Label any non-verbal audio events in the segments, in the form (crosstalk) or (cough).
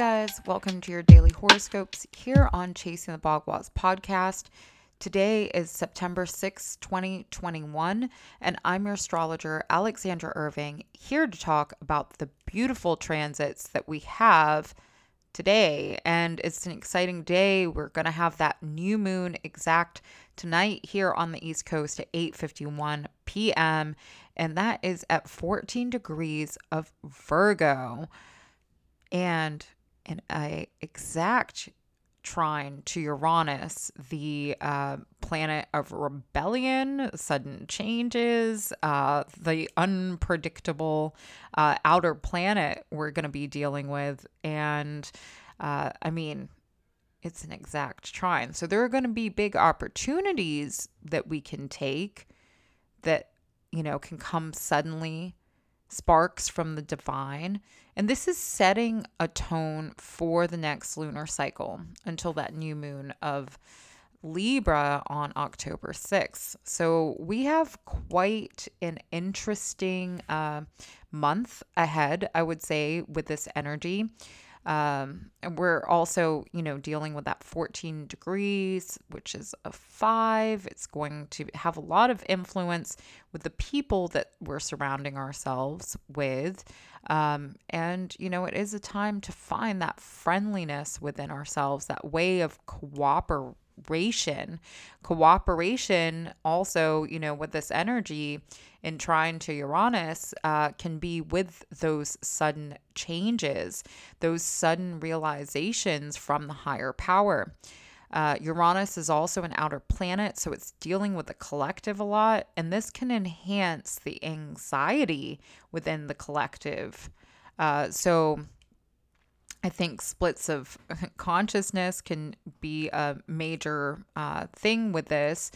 guys, welcome to your daily horoscopes here on Chasing the Bogwas podcast. Today is September 6, 2021, and I'm your astrologer, Alexandra Irving, here to talk about the beautiful transits that we have today. And it's an exciting day. We're going to have that new moon exact tonight here on the East Coast at 8:51 p.m. and that is at 14 degrees of Virgo and in a exact trine to Uranus, the uh, planet of rebellion, sudden changes, uh, the unpredictable uh, outer planet we're going to be dealing with. And uh, I mean, it's an exact trine. So there are going to be big opportunities that we can take that, you know, can come suddenly sparks from the divine. And this is setting a tone for the next lunar cycle until that new moon of Libra on October 6th. So we have quite an interesting uh, month ahead, I would say, with this energy. Um, and we're also, you know, dealing with that 14 degrees, which is a five. It's going to have a lot of influence with the people that we're surrounding ourselves with. Um, and, you know, it is a time to find that friendliness within ourselves, that way of cooperation. Cooperation also, you know, with this energy in trine to Uranus uh, can be with those sudden changes, those sudden realizations from the higher power. Uh, Uranus is also an outer planet, so it's dealing with the collective a lot, and this can enhance the anxiety within the collective. Uh, so, I think splits of (laughs) consciousness can be a major uh, thing with this,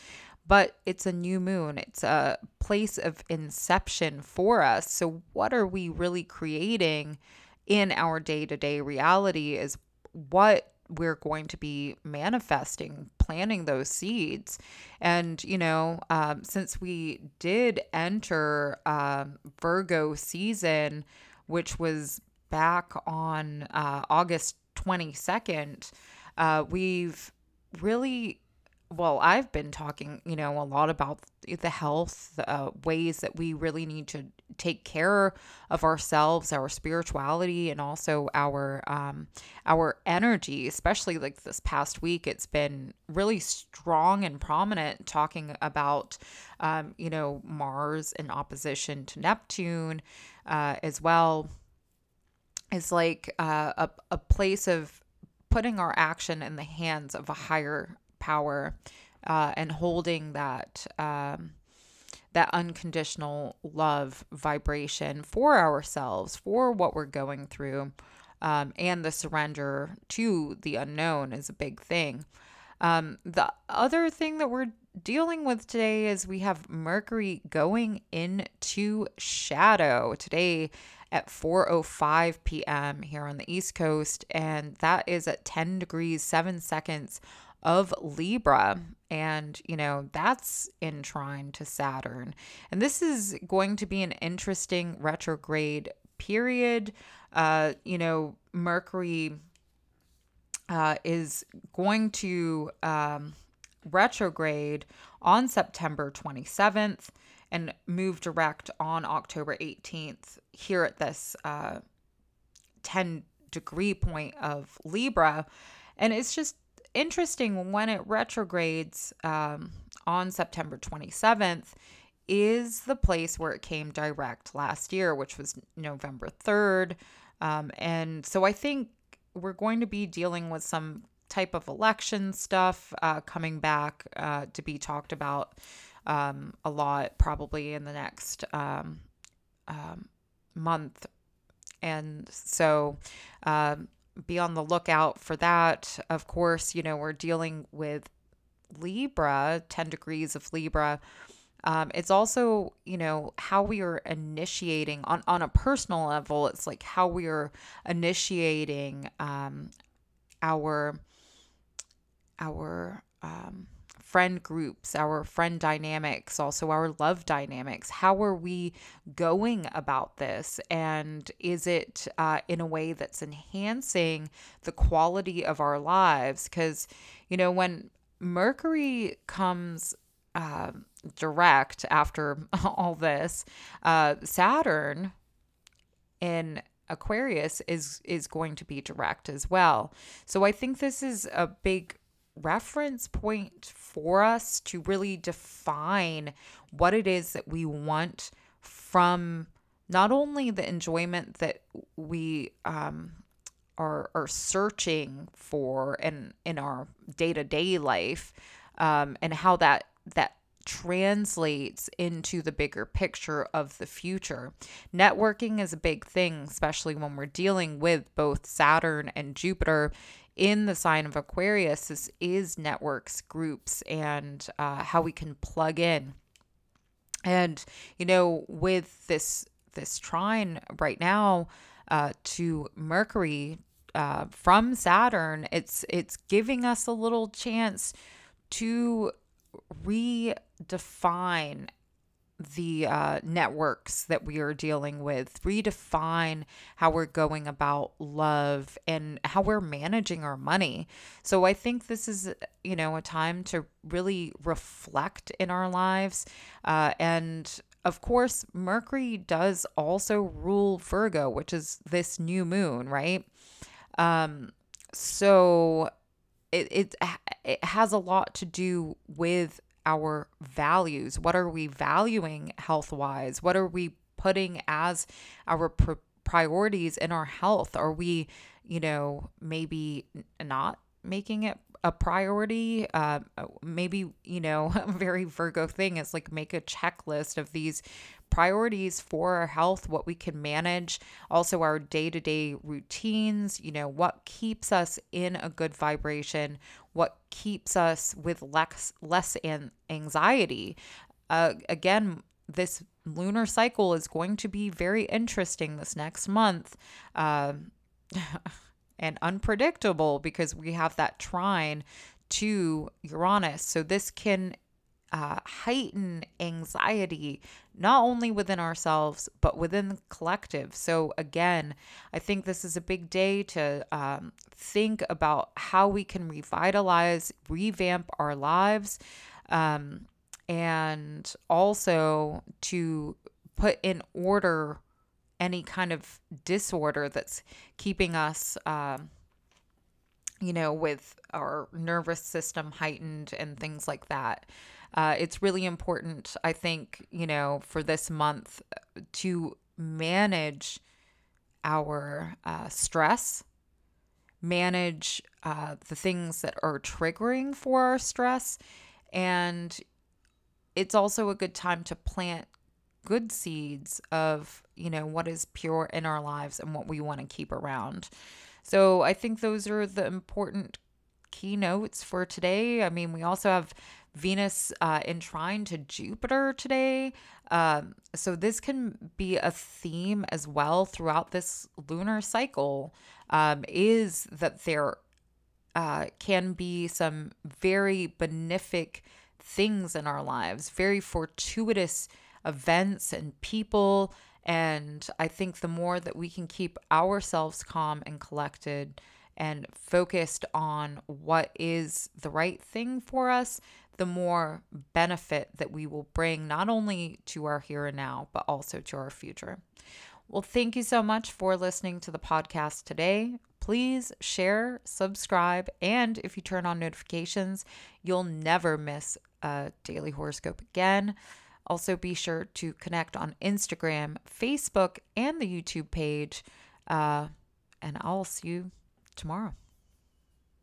but it's a new moon. It's a place of inception for us. So, what are we really creating in our day to day reality is what we're going to be manifesting, planting those seeds. And, you know, um, since we did enter um, Virgo season, which was back on uh, August 22nd, uh, we've really well, I've been talking, you know, a lot about the health uh, ways that we really need to take care of ourselves, our spirituality, and also our um, our energy. Especially like this past week, it's been really strong and prominent talking about, um, you know, Mars in opposition to Neptune, uh, as well. Is like uh, a a place of putting our action in the hands of a higher power uh, and holding that um, that unconditional love vibration for ourselves for what we're going through um, and the surrender to the unknown is a big thing. Um, the other thing that we're dealing with today is we have mercury going into shadow. Today at 4:05 p.m. here on the East Coast and that is at 10 degrees 7 seconds of Libra. And, you know, that's in trine to Saturn. And this is going to be an interesting retrograde period. Uh, you know, Mercury uh, is going to um, retrograde on September 27th and move direct on October 18th here at this uh, 10 degree point of Libra. And it's just interesting when it retrogrades um, on September 27th is the place where it came direct last year, which was November 3rd. Um, and so I think we're going to be dealing with some type of election stuff uh, coming back uh, to be talked about um, a lot, probably in the next um, um month. And so um, be on the lookout for that. Of course, you know, we're dealing with Libra, 10 degrees of Libra. Um, it's also, you know, how we are initiating on, on a personal level. It's like how we are initiating um, our our um, friend groups, our friend dynamics, also our love dynamics. How are we going about this? And is it uh, in a way that's enhancing the quality of our lives? Because, you know, when Mercury comes uh, direct after (laughs) all this, uh, Saturn in Aquarius is is going to be direct as well. So I think this is a big reference point for us to really define what it is that we want from not only the enjoyment that we um, are are searching for in in our day to day life, um, and how that that translates into the bigger picture of the future. Networking is a big thing, especially when we're dealing with both Saturn and Jupiter in the sign of Aquarius. This is networks, groups, and uh, how we can plug in. And you know, with this this trine right now uh, to Mercury uh, from Saturn, it's it's giving us a little chance to redefine the uh, networks that we are dealing with, redefine how we're going about love and how we're managing our money. So I think this is, you know, a time to really reflect in our lives. Uh, and of course, Mercury does also rule Virgo, which is this new moon, right? Um, so it, it it has a lot to do with our values. What are we valuing health wise? What are we putting as our pr- priorities in our health? Are we, you know, maybe not making it a priority? Uh, maybe, you know, (laughs) a very Virgo thing is like make a checklist of these priorities for our health, what we can manage, also our day to day routines, you know, what keeps us in a good vibration, what keeps us with less, less anxiety. Uh, again, this lunar cycle is going to be very interesting this next month. Uh, (laughs) and unpredictable because we have that trine to Uranus. So this can uh, heighten anxiety, not only within ourselves, but within the collective. So, again, I think this is a big day to um, think about how we can revitalize, revamp our lives, um, and also to put in order any kind of disorder that's keeping us. Um, you know, with our nervous system heightened and things like that. Uh, it's really important, I think, you know, for this month to manage our uh, stress, manage uh, the things that are triggering for our stress. And it's also a good time to plant good seeds of, you know, what is pure in our lives and what we want to keep around. So I think those are the important keynotes for today. I mean, we also have Venus uh, in trine to Jupiter today. Um, so this can be a theme as well throughout this lunar cycle. Um, is that there uh, can be some very benefic things in our lives, very fortuitous events and people. And I think the more that we can keep ourselves calm and collected and focused on what is the right thing for us, the more benefit that we will bring not only to our here and now, but also to our future. Well, thank you so much for listening to the podcast today. Please share, subscribe, and if you turn on notifications, you'll never miss a daily horoscope again. Also, be sure to connect on Instagram, Facebook, and the YouTube page. Uh, and I'll see you tomorrow.